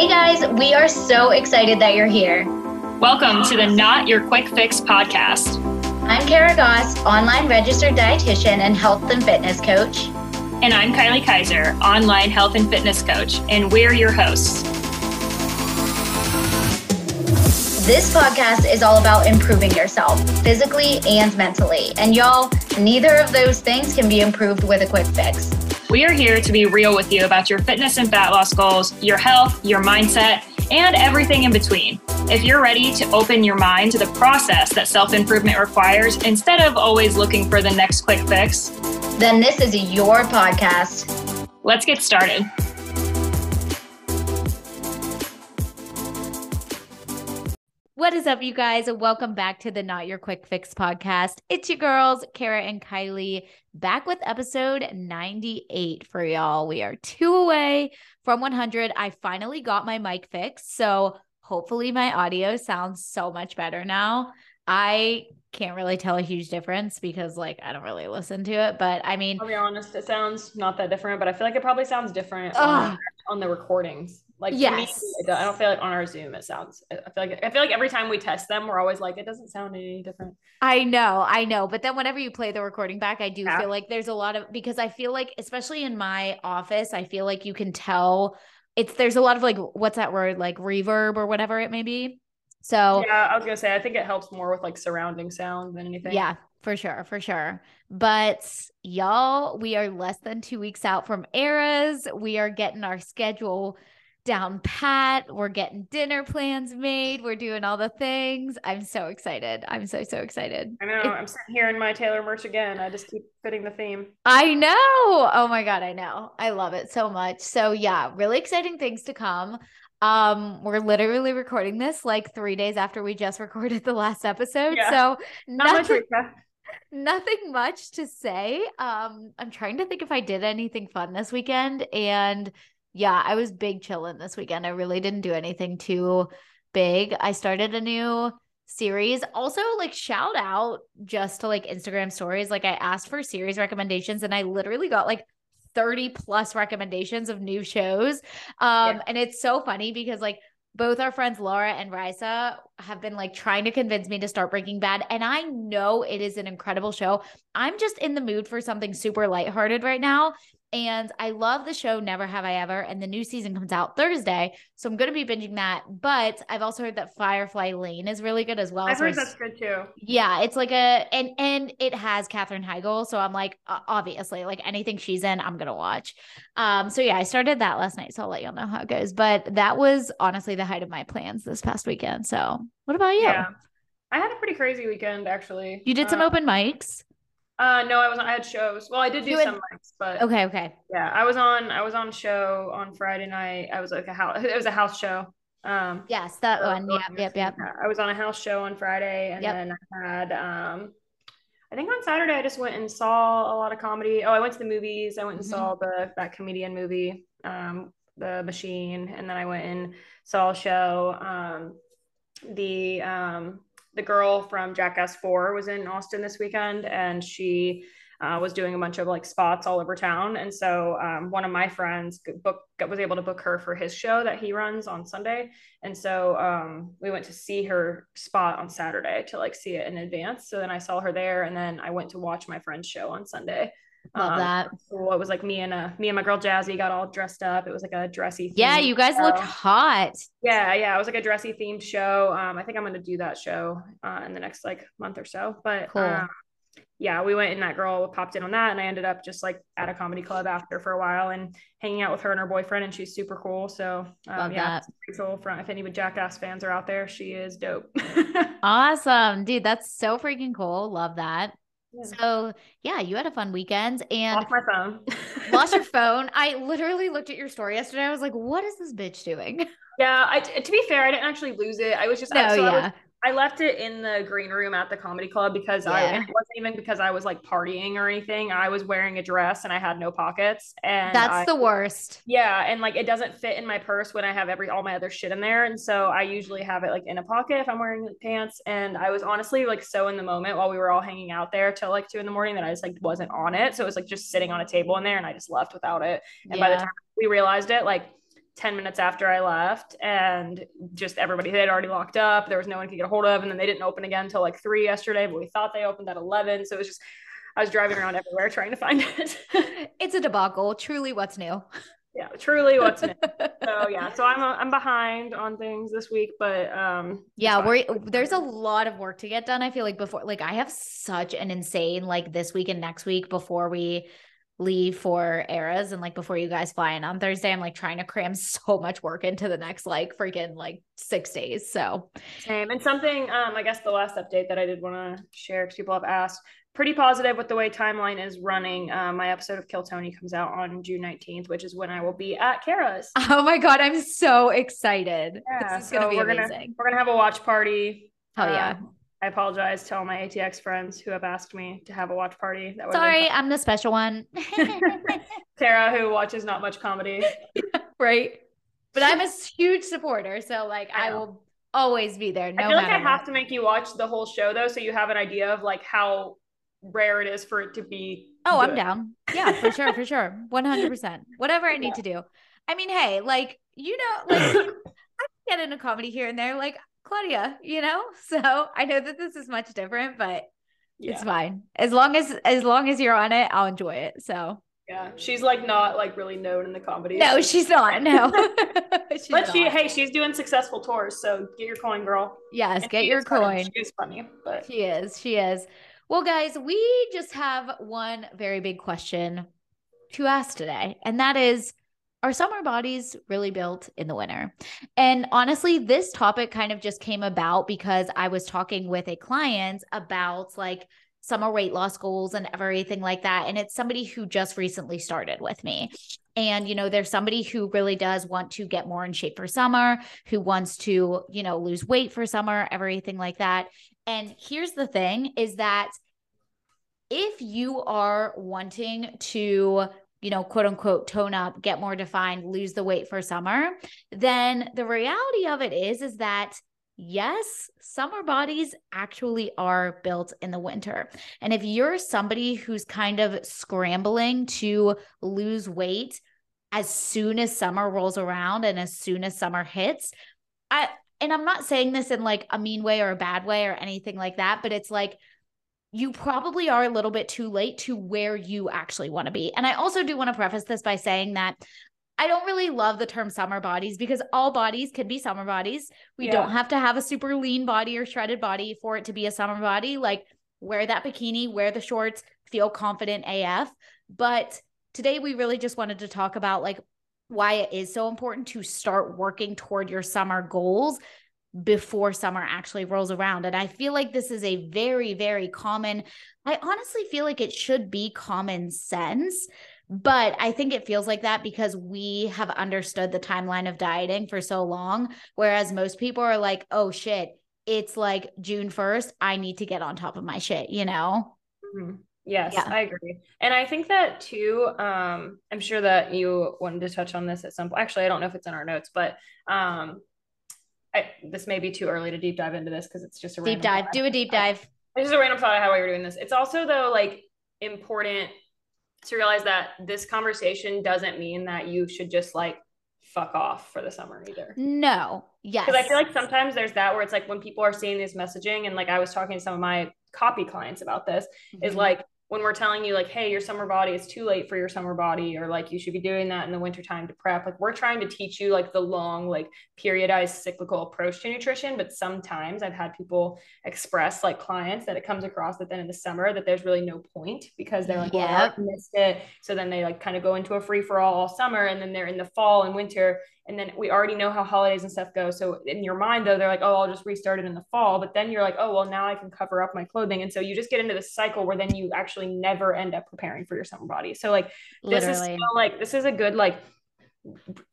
Hey guys, we are so excited that you're here. Welcome to the Not Your Quick Fix podcast. I'm Kara Goss, online registered dietitian and health and fitness coach. And I'm Kylie Kaiser, online health and fitness coach, and we're your hosts. This podcast is all about improving yourself physically and mentally. And y'all, neither of those things can be improved with a quick fix. We are here to be real with you about your fitness and fat loss goals, your health, your mindset, and everything in between. If you're ready to open your mind to the process that self improvement requires instead of always looking for the next quick fix, then this is your podcast. Let's get started. What is up, you guys? Welcome back to the Not Your Quick Fix podcast. It's your girls, Kara and Kylie, back with episode 98 for y'all. We are two away from 100. I finally got my mic fixed. So hopefully, my audio sounds so much better now. I can't really tell a huge difference because, like, I don't really listen to it. But I mean, I'll be honest, it sounds not that different, but I feel like it probably sounds different on, on the recordings. Like yes. Me, I don't feel like on our Zoom it sounds. I feel like I feel like every time we test them, we're always like, it doesn't sound any different. I know, I know. But then whenever you play the recording back, I do yeah. feel like there's a lot of because I feel like, especially in my office, I feel like you can tell it's there's a lot of like what's that word like reverb or whatever it may be. So yeah, I was gonna say I think it helps more with like surrounding sound than anything. Yeah, for sure, for sure. But y'all, we are less than two weeks out from eras. We are getting our schedule down pat. We're getting dinner plans made. We're doing all the things. I'm so excited. I'm so so excited. I know. It, I'm sitting here in my Taylor merch again. I just keep fitting the theme. I know. Oh my god, I know. I love it so much. So yeah, really exciting things to come. Um, we're literally recording this like three days after we just recorded the last episode. Yeah. So Not nothing, much nothing much to say. Um, I'm trying to think if I did anything fun this weekend and yeah, I was big chilling this weekend. I really didn't do anything too big. I started a new series. Also, like shout out just to like Instagram stories. Like I asked for series recommendations and I literally got like 30 plus recommendations of new shows. Um, yeah. and it's so funny because like both our friends Laura and Risa have been like trying to convince me to start Breaking Bad. And I know it is an incredible show. I'm just in the mood for something super lighthearted right now. And I love the show Never Have I Ever. And the new season comes out Thursday. So I'm going to be binging that. But I've also heard that Firefly Lane is really good as well. I've so heard that's good too. Yeah. It's like a, and, and it has Katherine Heigl. So I'm like, obviously, like anything she's in, I'm going to watch. Um, so yeah, I started that last night. So I'll let y'all know how it goes. But that was honestly the height of my plans this past weekend. So what about you? Yeah. I had a pretty crazy weekend actually. You did some uh, open mics? Uh, no, I was. I had shows. Well, I did do some mics, but okay, okay. Yeah, I was on. I was on show on Friday night. I was like a house. It was a house show. Um, yes, that so one. Yep, yep, yep. I was on a house show on Friday, and yep. then I had. Um, I think on Saturday I just went and saw a lot of comedy. Oh, I went to the movies. I went and mm-hmm. saw the that comedian movie, um, The Machine, and then I went and saw a show. Um, the um the girl from Jackass 4 was in Austin this weekend and she uh, was doing a bunch of like spots all over town. And so um, one of my friends book, was able to book her for his show that he runs on Sunday. And so um, we went to see her spot on Saturday to like see it in advance. So then I saw her there and then I went to watch my friend's show on Sunday. Love um, that. So it was like me and uh me and my girl Jazzy got all dressed up. It was like a dressy. Yeah, you guys show. looked hot. Yeah, yeah. It was like a dressy themed show. Um, I think I'm gonna do that show uh in the next like month or so. But cool. um, yeah, we went and that girl popped in on that, and I ended up just like at a comedy club after for a while and hanging out with her and her boyfriend, and she's super cool. So um, yeah, pretty cool. Front if any Jackass fans are out there, she is dope. awesome, dude. That's so freaking cool. Love that. Yeah. So yeah, you had a fun weekend and lost my phone. lost your phone. I literally looked at your story yesterday. I was like, "What is this bitch doing?" Yeah, I, to be fair, I didn't actually lose it. I was just no, so yeah. I was, I left it in the green room at the comedy club because yeah. I it wasn't even because I was like partying or anything. I was wearing a dress and I had no pockets. And that's I, the worst. Yeah. And like it doesn't fit in my purse when I have every all my other shit in there. And so I usually have it like in a pocket if I'm wearing pants. And I was honestly like so in the moment while we were all hanging out there till like two in the morning that I just like wasn't on it. So it was like just sitting on a table in there and I just left without it. And yeah. by the time we realized it, like 10 minutes after I left and just everybody they had already locked up. There was no one could get a hold of. And then they didn't open again until like three yesterday, but we thought they opened at 11. So it was just, I was driving around everywhere trying to find it. it's a debacle. Truly what's new. Yeah, truly what's new. so yeah, so I'm, I'm behind on things this week, but um yeah, we're there's a lot of work to get done. I feel like before like I have such an insane like this week and next week before we leave for eras and like before you guys fly in on Thursday, I'm like trying to cram so much work into the next like freaking like six days. So same. And something um I guess the last update that I did want to share because people have asked pretty positive with the way timeline is running. Um, my episode of Kill Tony comes out on June 19th, which is when I will be at Kara's. Oh my god, I'm so excited. Yeah, this is so gonna be we're amazing. Gonna, we're gonna have a watch party. Hell yeah. Um, I apologize to all my ATX friends who have asked me to have a watch party. That Sorry, I'm the special one. Tara, who watches not much comedy. right. But I'm a huge supporter. So, like, I, I will always be there. No I feel like I what. have to make you watch the whole show, though, so you have an idea of like how rare it is for it to be. Oh, good. I'm down. Yeah, for sure. For sure. 100%. Whatever I need yeah. to do. I mean, hey, like, you know, like, I get into comedy here and there. Like, Claudia, you know? So I know that this is much different, but yeah. it's fine. As long as as long as you're on it, I'll enjoy it. So yeah, she's like not like really known in the comedy. No, she's not. No, she's but not. she, hey, she's doing successful tours. So get your coin, girl. Yes, and get your coin. She's funny, but she is. She is. Well, guys, we just have one very big question to ask today, and that is are summer bodies really built in the winter? And honestly, this topic kind of just came about because I was talking with a client about like summer weight loss goals and everything like that. And it's somebody who just recently started with me. And, you know, there's somebody who really does want to get more in shape for summer, who wants to, you know, lose weight for summer, everything like that. And here's the thing is that if you are wanting to you know, quote unquote, tone up, get more defined, lose the weight for summer, then the reality of it is, is that yes, summer bodies actually are built in the winter. And if you're somebody who's kind of scrambling to lose weight as soon as summer rolls around and as soon as summer hits, I, and I'm not saying this in like a mean way or a bad way or anything like that, but it's like you probably are a little bit too late to where you actually want to be. And I also do want to preface this by saying that I don't really love the term summer bodies because all bodies can be summer bodies. We yeah. don't have to have a super lean body or shredded body for it to be a summer body. Like wear that bikini, wear the shorts, feel confident AF. But today we really just wanted to talk about like why it is so important to start working toward your summer goals before summer actually rolls around. And I feel like this is a very, very common, I honestly feel like it should be common sense. But I think it feels like that because we have understood the timeline of dieting for so long. Whereas most people are like, oh shit, it's like June 1st. I need to get on top of my shit, you know? Mm-hmm. Yes, yeah. I agree. And I think that too, um, I'm sure that you wanted to touch on this at some point. Actually, I don't know if it's in our notes, but um, I, this may be too early to deep dive into this because it's just a deep dive. Do a deep dive. It's just a random thought I had while you were doing this. It's also though like important to realize that this conversation doesn't mean that you should just like fuck off for the summer either. No. Yes. Because I feel like sometimes there's that where it's like when people are seeing this messaging and like I was talking to some of my copy clients about this mm-hmm. is like when we're telling you like hey your summer body is too late for your summer body or like you should be doing that in the wintertime to prep like we're trying to teach you like the long like periodized cyclical approach to nutrition but sometimes i've had people express like clients that it comes across that then in the summer that there's really no point because they're like yeah well, missed it. So then they like kind of go into a free for all all summer and then they're in the fall and winter and then we already know how holidays and stuff go. So in your mind though they're like oh i'll just restart it in the fall. But then you're like oh well now i can cover up my clothing. And so you just get into this cycle where then you actually never end up preparing for your summer body. So like this Literally. is like this is a good like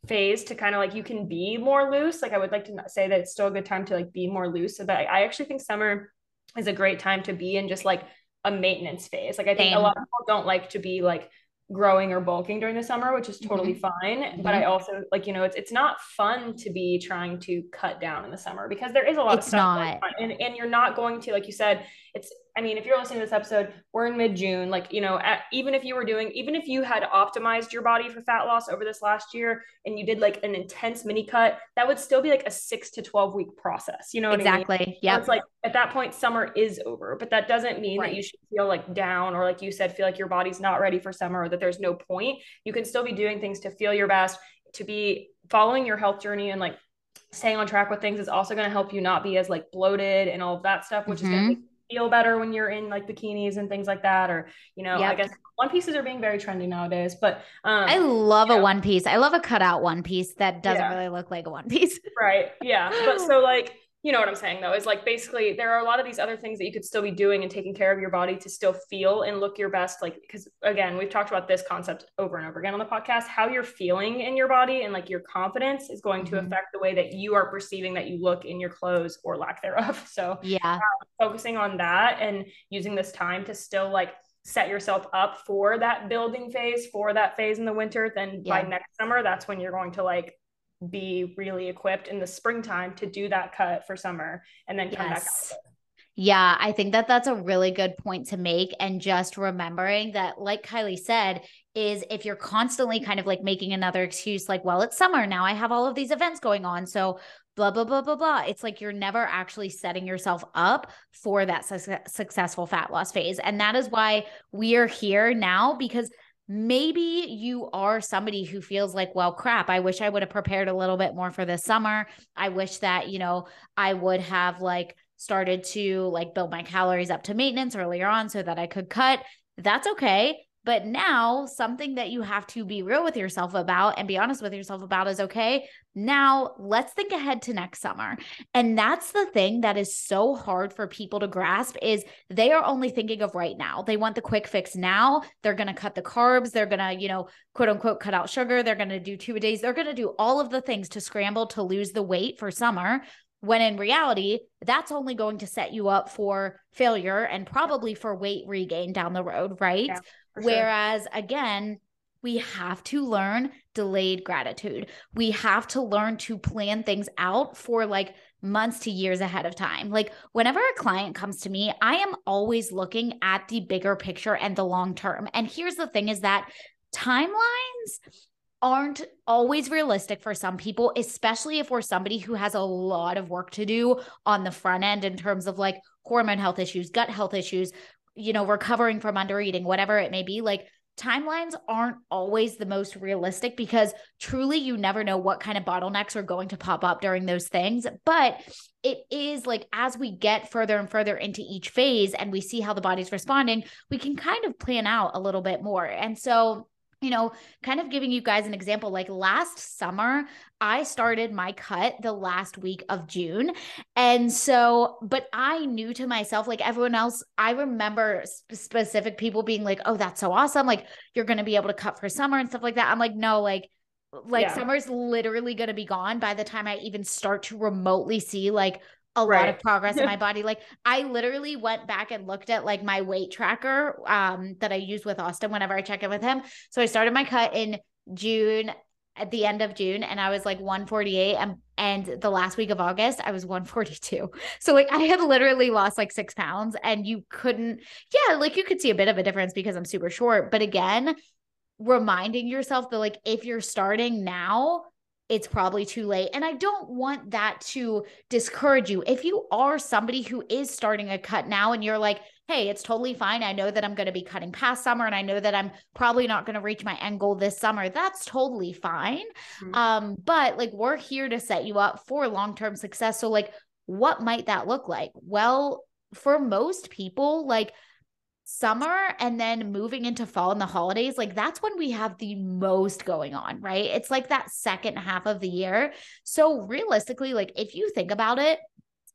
phase to kind of like you can be more loose. Like i would like to say that it's still a good time to like be more loose but i actually think summer is a great time to be in just like a maintenance phase. Like i think Same. a lot of people don't like to be like growing or bulking during the summer, which is totally mm-hmm. fine. Mm-hmm. But I also like, you know, it's it's not fun to be trying to cut down in the summer because there is a lot it's of stuff and, and you're not going to, like you said, it's I mean, if you're listening to this episode, we're in mid June. Like, you know, at, even if you were doing, even if you had optimized your body for fat loss over this last year and you did like an intense mini cut, that would still be like a six to 12 week process. You know exactly. I mean? Yeah. So it's like at that point, summer is over, but that doesn't mean right. that you should feel like down or like you said, feel like your body's not ready for summer or that there's no point. You can still be doing things to feel your best, to be following your health journey and like staying on track with things is also going to help you not be as like bloated and all of that stuff, which mm-hmm. is going to feel better when you're in like bikinis and things like that or you know yep. i guess one pieces are being very trendy nowadays but um, i love a one piece. I love a cutout one piece that doesn't yeah. really look like a one piece. Right. Yeah. But so like you know what I'm saying though, is like basically there are a lot of these other things that you could still be doing and taking care of your body to still feel and look your best. Like, because again, we've talked about this concept over and over again on the podcast. How you're feeling in your body and like your confidence is going to mm-hmm. affect the way that you are perceiving that you look in your clothes or lack thereof. So, yeah, um, focusing on that and using this time to still like set yourself up for that building phase, for that phase in the winter, then yeah. by next summer, that's when you're going to like be really equipped in the springtime to do that cut for summer and then come yes. back out. Yeah, I think that that's a really good point to make. And just remembering that, like Kylie said, is if you're constantly kind of like making another excuse, like, well, it's summer now, I have all of these events going on. So, blah, blah, blah, blah, blah. It's like you're never actually setting yourself up for that su- successful fat loss phase. And that is why we are here now because maybe you are somebody who feels like, well, crap, I wish I would have prepared a little bit more for this summer. I wish that, you know, I would have like started to like build my calories up to maintenance earlier on so that I could cut. That's okay. But now, something that you have to be real with yourself about and be honest with yourself about is okay. Now, let's think ahead to next summer. And that's the thing that is so hard for people to grasp is they are only thinking of right now. They want the quick fix now. They're going to cut the carbs, they're going to, you know, quote unquote cut out sugar, they're going to do two a days. They're going to do all of the things to scramble to lose the weight for summer when in reality, that's only going to set you up for failure and probably for weight regain down the road, right? Yeah. Whereas again, we have to learn delayed gratitude. We have to learn to plan things out for like months to years ahead of time. Like whenever a client comes to me, I am always looking at the bigger picture and the long term. And here's the thing is that timelines aren't always realistic for some people, especially if we're somebody who has a lot of work to do on the front end in terms of like hormone health issues, gut health issues, you know, recovering from under eating, whatever it may be, like timelines aren't always the most realistic because truly you never know what kind of bottlenecks are going to pop up during those things. But it is like as we get further and further into each phase and we see how the body's responding, we can kind of plan out a little bit more. And so, you know, kind of giving you guys an example, like last summer, I started my cut the last week of June. And so, but I knew to myself, like everyone else, I remember specific people being like, oh, that's so awesome. Like, you're going to be able to cut for summer and stuff like that. I'm like, no, like, like yeah. summer's literally going to be gone by the time I even start to remotely see like a right. lot of progress in my body. Like I literally went back and looked at like my weight tracker um that I use with Austin whenever I check in with him. So I started my cut in June at the end of June and I was like 148 and and the last week of August I was 142. So like I had literally lost like 6 pounds and you couldn't yeah, like you could see a bit of a difference because I'm super short, but again, reminding yourself that like if you're starting now, it's probably too late. And I don't want that to discourage you. If you are somebody who is starting a cut now and you're like, hey, it's totally fine. I know that I'm going to be cutting past summer and I know that I'm probably not going to reach my end goal this summer. That's totally fine. Mm-hmm. Um, but like we're here to set you up for long-term success. So like what might that look like? Well, for most people, like summer and then moving into fall and the holidays, like that's when we have the most going on, right? It's like that second half of the year. So realistically, like if you think about it,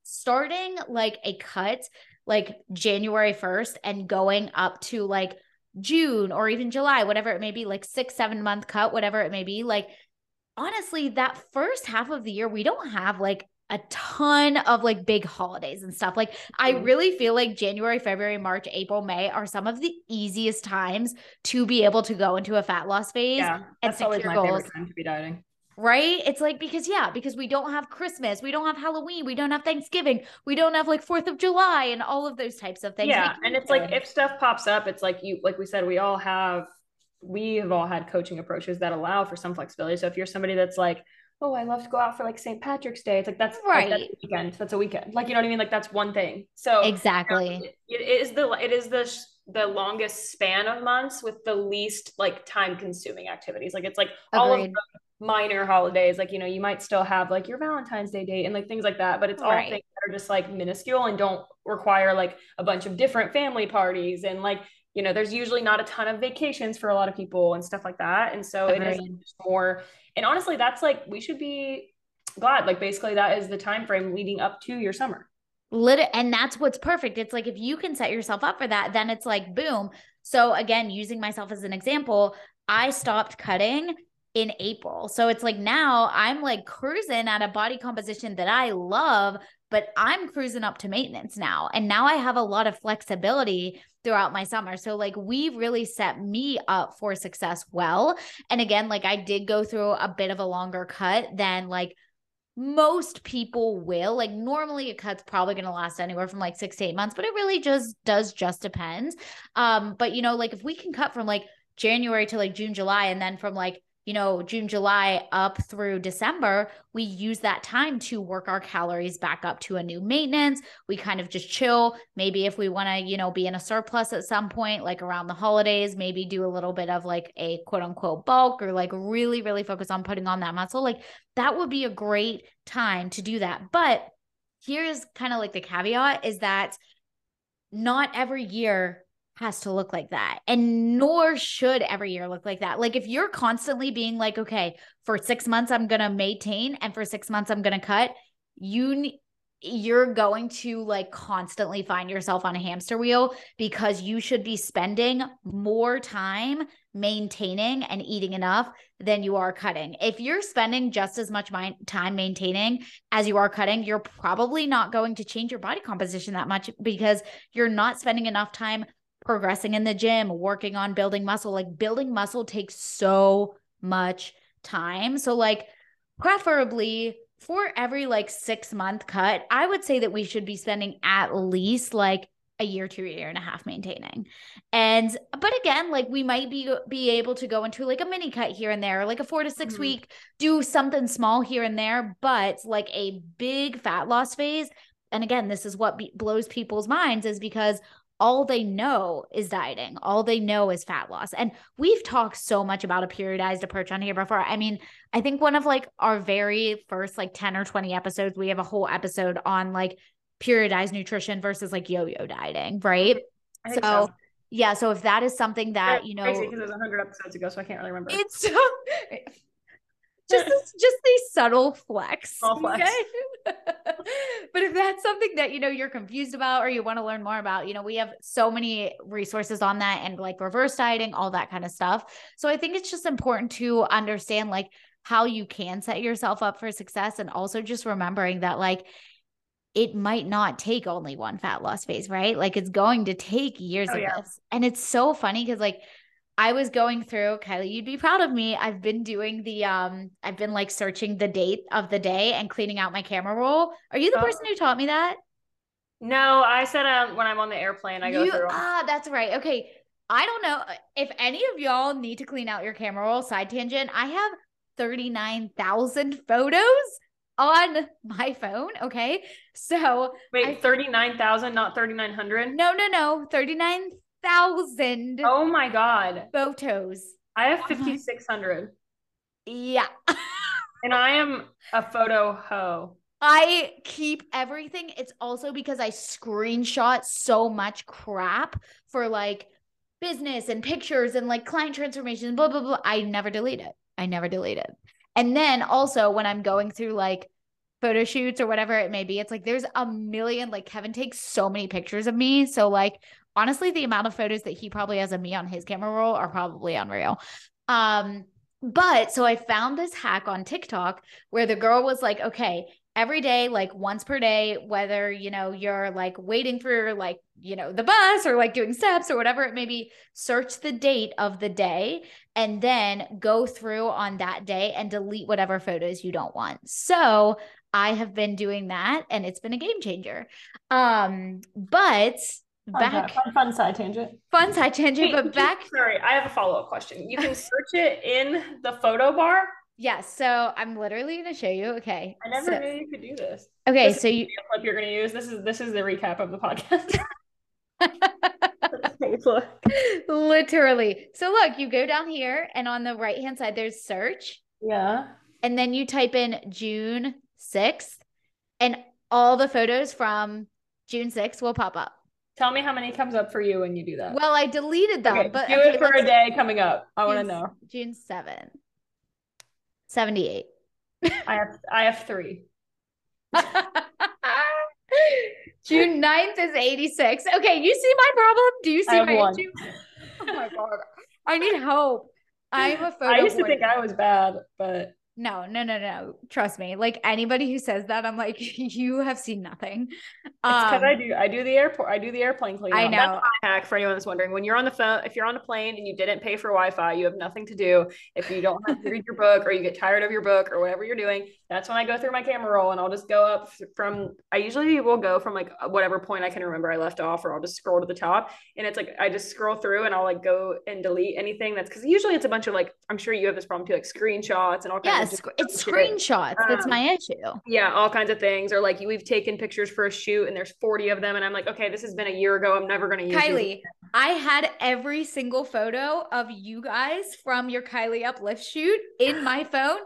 starting like a cut like January 1st and going up to like June or even July, whatever it may be, like six, seven month cut, whatever it may be, like honestly, that first half of the year, we don't have like a ton of like big holidays and stuff. Like I mm. really feel like January, February, March, April, May are some of the easiest times to be able to go into a fat loss phase yeah, and your goals. time to be dieting. Right? It's like because yeah, because we don't have Christmas, we don't have Halloween, we don't have Thanksgiving, we don't have like 4th of July and all of those types of things. Yeah, and it's like if stuff pops up, it's like you like we said we all have we have all had coaching approaches that allow for some flexibility. So if you're somebody that's like, oh, I love to go out for like St. Patrick's Day, it's like that's right. Like, that's a weekend. That's a weekend. Like you know what I mean? Like that's one thing. So exactly, you know, it, it is the it is the the longest span of months with the least like time consuming activities. Like it's like Agreed. all of the minor holidays. Like you know, you might still have like your Valentine's Day date and like things like that, but it's all right. things that are just like minuscule and don't require like a bunch of different family parties and like you know, there's usually not a ton of vacations for a lot of people and stuff like that. And so Agreed. it is more, and honestly, that's like, we should be glad. Like basically that is the time frame leading up to your summer. Lit- and that's what's perfect. It's like if you can set yourself up for that, then it's like boom. So again, using myself as an example, I stopped cutting in April. So it's like now I'm like cruising at a body composition that I love, but I'm cruising up to maintenance now. And now I have a lot of flexibility throughout my summer. So like we really set me up for success well. And again, like I did go through a bit of a longer cut than like most people will. Like normally a cut's probably going to last anywhere from like 6 to 8 months, but it really just does just depends. Um but you know like if we can cut from like January to like June, July and then from like you know, June, July up through December, we use that time to work our calories back up to a new maintenance. We kind of just chill. Maybe if we want to, you know, be in a surplus at some point, like around the holidays, maybe do a little bit of like a quote unquote bulk or like really, really focus on putting on that muscle. Like that would be a great time to do that. But here's kind of like the caveat is that not every year has to look like that. And nor should every year look like that. Like if you're constantly being like, okay, for 6 months I'm going to maintain and for 6 months I'm going to cut, you you're going to like constantly find yourself on a hamster wheel because you should be spending more time maintaining and eating enough than you are cutting. If you're spending just as much time maintaining as you are cutting, you're probably not going to change your body composition that much because you're not spending enough time progressing in the gym, working on building muscle. Like building muscle takes so much time. So, like, preferably for every like six month cut, I would say that we should be spending at least like a year to a year and a half maintaining. And but again, like we might be be able to go into like a mini cut here and there, like a 4 to 6 mm-hmm. week, do something small here and there, but like a big fat loss phase. And again, this is what be- blows people's minds is because all they know is dieting. All they know is fat loss. And we've talked so much about a periodized approach on here before. I mean, I think one of like our very first like 10 or 20 episodes, we have a whole episode on like periodized nutrition versus like yo-yo dieting, right? So, so, yeah, so if that is something that, you know, because it was 100 episodes ago, so I can't really remember. It's so just this, just these subtle flex. flex. Okay? but if that's something that you know you're confused about or you want to learn more about, you know, we have so many resources on that and like reverse dieting, all that kind of stuff. So I think it's just important to understand like how you can set yourself up for success and also just remembering that like it might not take only one fat loss phase, right? Like it's going to take years oh, of yeah. this. And it's so funny because like I was going through, Kylie, you'd be proud of me. I've been doing the um I've been like searching the date of the day and cleaning out my camera roll. Are you the oh. person who taught me that? No, I said um, when I'm on the airplane, I go you, through. Ah, that's right. Okay. I don't know if any of y'all need to clean out your camera roll. Side tangent. I have 39,000 photos on my phone. Okay. So wait, 39,000, not 3,900? No, no, no. 39 thousand. Oh my god! Photos. I have uh-huh. fifty six hundred. Yeah. and I am a photo hoe. I keep everything. It's also because I screenshot so much crap for like business and pictures and like client transformation, blah, blah, blah. I never delete it. I never delete it. And then also when I'm going through like photo shoots or whatever it may be, it's like there's a million, like Kevin takes so many pictures of me. So like honestly, the amount of photos that he probably has of me on his camera roll are probably unreal. Um, but so I found this hack on TikTok where the girl was like, okay, every day, like once per day, whether, you know, you're like waiting for like, you know, the bus or like doing steps or whatever it may be, search the date of the day and then go through on that day and delete whatever photos you don't want. So I have been doing that and it's been a game changer. Um, but back fun, fun, side tangent. Fun side tangent, but back sorry, I have a follow-up question. You can search it in the photo bar Yes. So I'm literally going to show you. Okay. I never so, knew you could do this. Okay. This so you clip you're going to use. This is this is the recap of the podcast. literally. So look, you go down here, and on the right hand side, there's search. Yeah. And then you type in June 6th, and all the photos from June 6th will pop up. Tell me how many comes up for you when you do that. Well, I deleted them, okay, but do okay, it for a day coming up. I want to know. June 7th. 78. I have I have three. June 9th is 86. Okay, you see my problem? Do you see my one. issue? Oh my god. I need help. I'm a photo. I used to think I was bad, but no, no, no, no. Trust me. Like anybody who says that, I'm like, you have seen nothing. Um, because I do, I do the airport, I do the airplane cleaning. I know. That's my hack for anyone that's wondering. When you're on the phone, if you're on a plane and you didn't pay for Wi-Fi, you have nothing to do. If you don't have to read your book or you get tired of your book or whatever you're doing, that's when I go through my camera roll and I'll just go up from. I usually will go from like whatever point I can remember I left off, or I'll just scroll to the top, and it's like I just scroll through and I'll like go and delete anything that's because usually it's a bunch of like I'm sure you have this problem too, like screenshots and all kinds. Yes, it's screenshots. Um, that's my issue. Yeah, all kinds of things, or like we've taken pictures for a shoot and there's 40 of them and I'm like, okay, this has been a year ago. I'm never going to use it. Kylie. I had every single photo of you guys from your Kylie Uplift shoot in my phone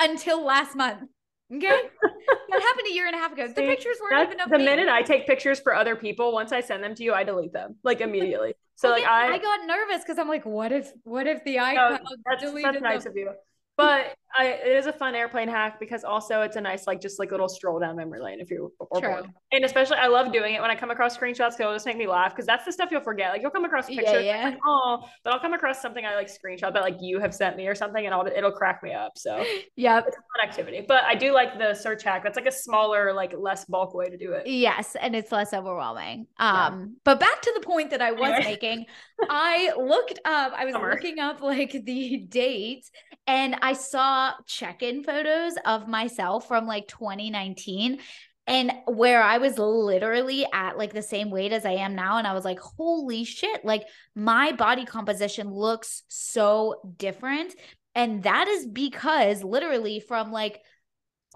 until last month. Okay. that happened a year and a half ago. The pictures weren't even of The me. minute I take pictures for other people, once I send them to you, I delete them like immediately. So like I I got nervous because I'm like, what if what if the iCloud no, that's, deleted that's nice them? of you but I, it is a fun airplane hack because also it's a nice like just like little stroll down memory lane if you're bored. And especially I love doing it when I come across screenshots. because It'll just make me laugh because that's the stuff you'll forget. Like you'll come across pictures, yeah, yeah. Like, oh, but I'll come across something I like screenshot that like you have sent me or something, and I'll it'll crack me up. So yeah, it's a fun activity. But I do like the search hack. That's like a smaller, like less bulk way to do it. Yes, and it's less overwhelming. Um, yeah. but back to the point that I was anyway. making, I looked up. I was Summer. looking up like the date, and I saw check in photos of myself from like 2019 and where I was literally at like the same weight as I am now. And I was like, holy shit, like my body composition looks so different. And that is because literally from like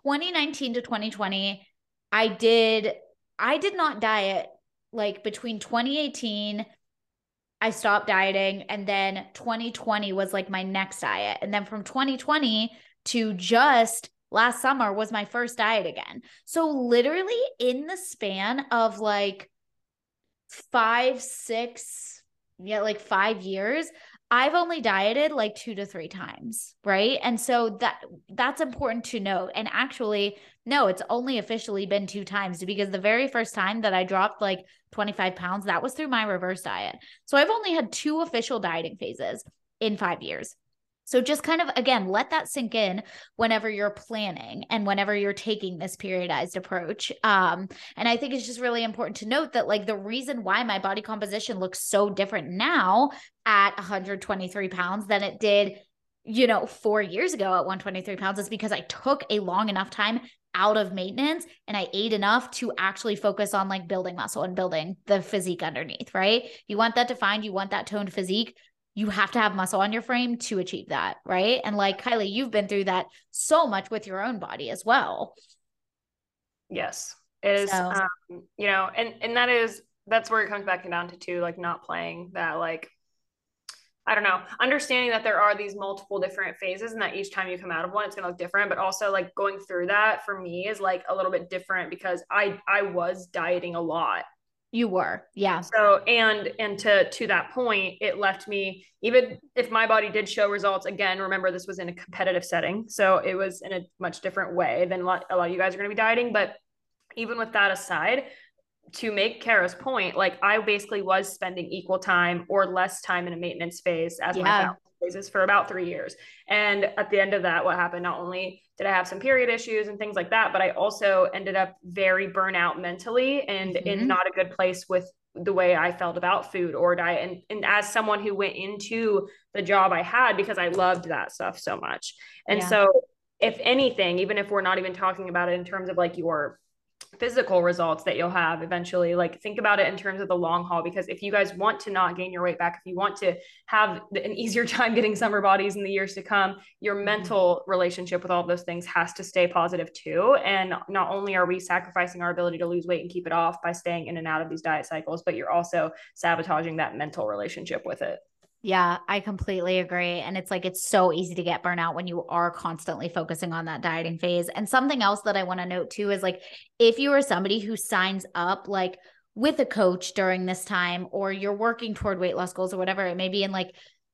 2019 to 2020, I did, I did not diet like between 2018 I stopped dieting. And then 2020 was like my next diet. And then from 2020 to just last summer was my first diet again. So, literally, in the span of like five, six, yeah, like five years, I've only dieted like two to three times, right? And so that that's important to note. And actually, no, it's only officially been two times because the very first time that I dropped like 25 pounds, that was through my reverse diet. So I've only had two official dieting phases in 5 years. So just kind of again, let that sink in whenever you're planning and whenever you're taking this periodized approach. Um, and I think it's just really important to note that like the reason why my body composition looks so different now at 123 pounds than it did, you know, four years ago at 123 pounds is because I took a long enough time out of maintenance and I ate enough to actually focus on like building muscle and building the physique underneath, right? You want that defined, you want that toned physique you have to have muscle on your frame to achieve that, right? And like Kylie, you've been through that so much with your own body as well. Yes, it is. So. Um, you know, and and that is that's where it comes back down to too, like not playing that like I don't know, understanding that there are these multiple different phases and that each time you come out of one, it's going to look different. But also, like going through that for me is like a little bit different because I I was dieting a lot you were, yeah. So and and to to that point, it left me even if my body did show results. Again, remember this was in a competitive setting, so it was in a much different way than a lot, a lot of you guys are going to be dieting. But even with that aside, to make Kara's point, like I basically was spending equal time or less time in a maintenance phase as yeah. my fat phases for about three years. And at the end of that, what happened? Not only did I have some period issues and things like that, but I also ended up very burnout mentally and mm-hmm. in not a good place with the way I felt about food or diet. And, and as someone who went into the job I had because I loved that stuff so much. And yeah. so, if anything, even if we're not even talking about it in terms of like your physical results that you'll have eventually like think about it in terms of the long haul because if you guys want to not gain your weight back if you want to have an easier time getting summer bodies in the years to come your mm-hmm. mental relationship with all of those things has to stay positive too and not only are we sacrificing our ability to lose weight and keep it off by staying in and out of these diet cycles but you're also sabotaging that mental relationship with it yeah, I completely agree. And it's like it's so easy to get burnout when you are constantly focusing on that dieting phase. And something else that I want to note too is like if you are somebody who signs up like with a coach during this time or you're working toward weight loss goals or whatever it may be and like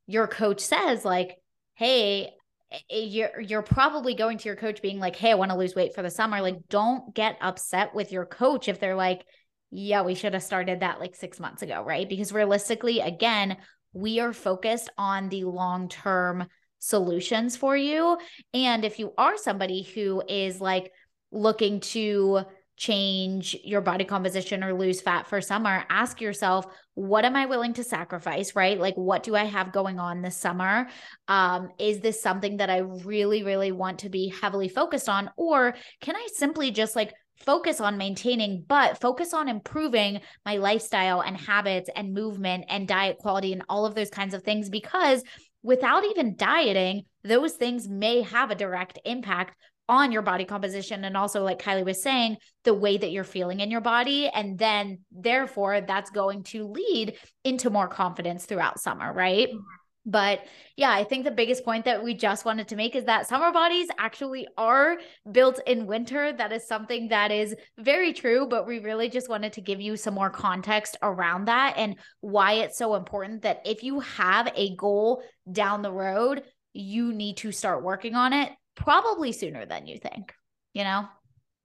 your coach says like hey eh, eh, you're you're probably going to your coach being like hey I want to lose weight for the summer like don't get upset with your coach if they're like yeah we should have started that like 6 months ago right because realistically again we are focused on the long term solutions for you. And if you are somebody who is like looking to change your body composition or lose fat for summer, ask yourself, what am I willing to sacrifice, right? Like, what do I have going on this summer? Um, is this something that I really, really want to be heavily focused on? Or can I simply just like focus on maintaining, but focus on improving my lifestyle and habits and movement and diet quality and all of those kinds of things. Because without even dieting, those things may have a direct impact on your body composition and also like Kylie was saying the way that you're feeling in your body and then therefore that's going to lead into more confidence throughout summer right mm-hmm. But yeah, I think the biggest point that we just wanted to make is that summer bodies actually are built in winter. That is something that is very true, but we really just wanted to give you some more context around that and why it's so important that if you have a goal down the road, you need to start working on it probably sooner than you think, you know?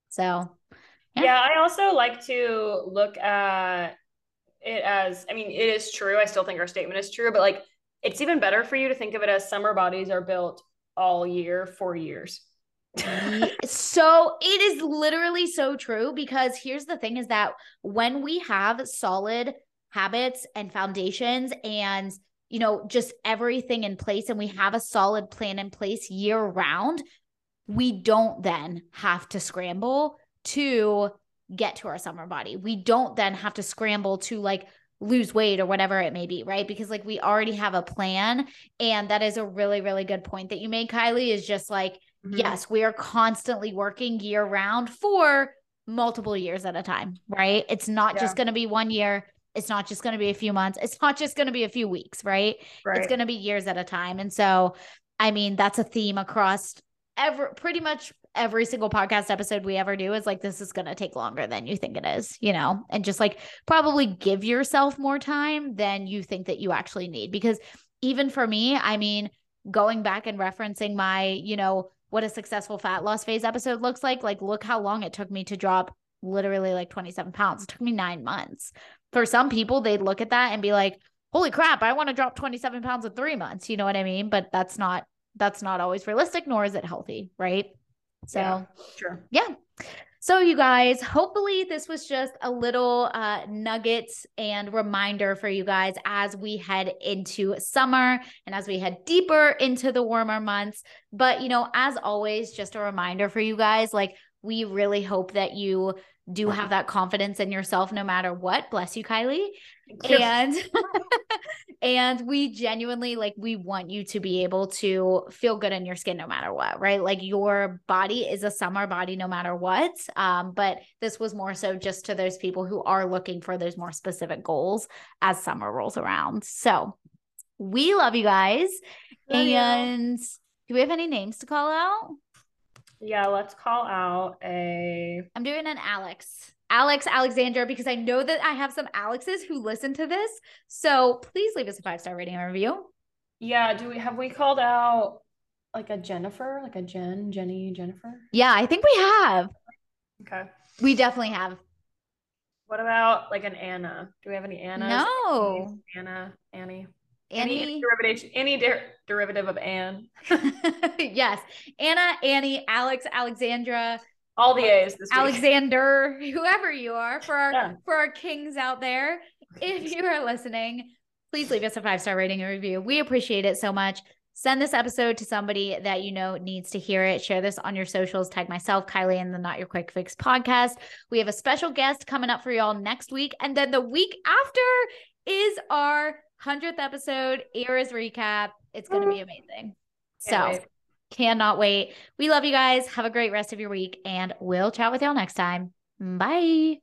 So, yeah, yeah I also like to look at it as I mean, it is true. I still think our statement is true, but like, it's even better for you to think of it as summer bodies are built all year for years. so it is literally so true because here's the thing is that when we have solid habits and foundations and you know just everything in place and we have a solid plan in place year round we don't then have to scramble to get to our summer body we don't then have to scramble to like lose weight or whatever it may be, right? Because like we already have a plan. And that is a really, really good point that you made, Kylie, is just like, mm-hmm. yes, we are constantly working year round for multiple years at a time, right? It's not yeah. just going to be one year. It's not just going to be a few months. It's not just going to be a few weeks, right? right. It's going to be years at a time. And so, I mean, that's a theme across ever pretty much every single podcast episode we ever do is like this is going to take longer than you think it is, you know, and just like probably give yourself more time than you think that you actually need because even for me, I mean, going back and referencing my, you know, what a successful fat loss phase episode looks like, like look how long it took me to drop literally like 27 pounds. It took me 9 months. For some people, they'd look at that and be like, "Holy crap, I want to drop 27 pounds in 3 months." You know what I mean? But that's not that's not always realistic nor is it healthy, right? So, yeah, sure. Yeah. So, you guys, hopefully, this was just a little uh, nuggets and reminder for you guys as we head into summer and as we head deeper into the warmer months. But, you know, as always, just a reminder for you guys like, we really hope that you do have that confidence in yourself no matter what. Bless you, Kylie. And and we genuinely like we want you to be able to feel good in your skin no matter what, right? Like your body is a summer body no matter what. Um, but this was more so just to those people who are looking for those more specific goals as summer rolls around. So we love you guys. Love and you. do we have any names to call out? Yeah, let's call out a. I'm doing an Alex. Alex Alexandra, because I know that I have some Alexes who listen to this. So please leave us a five star rating and review. Yeah. Do we have we called out like a Jennifer, like a Jen, Jenny, Jennifer? Yeah, I think we have. Okay. We definitely have. What about like an Anna? Do we have any Anna? No. Anna, Annie. Annie. Any derivation, any der- derivative of Anne. yes. Anna, Annie, Alex, Alexandra. All the A's This Alexander, whoever you are, for our yeah. for our kings out there. If you are listening, please leave us a five-star rating and review. We appreciate it so much. Send this episode to somebody that you know needs to hear it. Share this on your socials. Tag myself, Kylie, and the Not Your Quick Fix podcast. We have a special guest coming up for y'all next week. And then the week after is our 100th episode, Eras recap. It's going to be amazing. so wait. cannot wait. We love you guys. Have a great rest of your week, and we'll chat with y'all next time. Bye.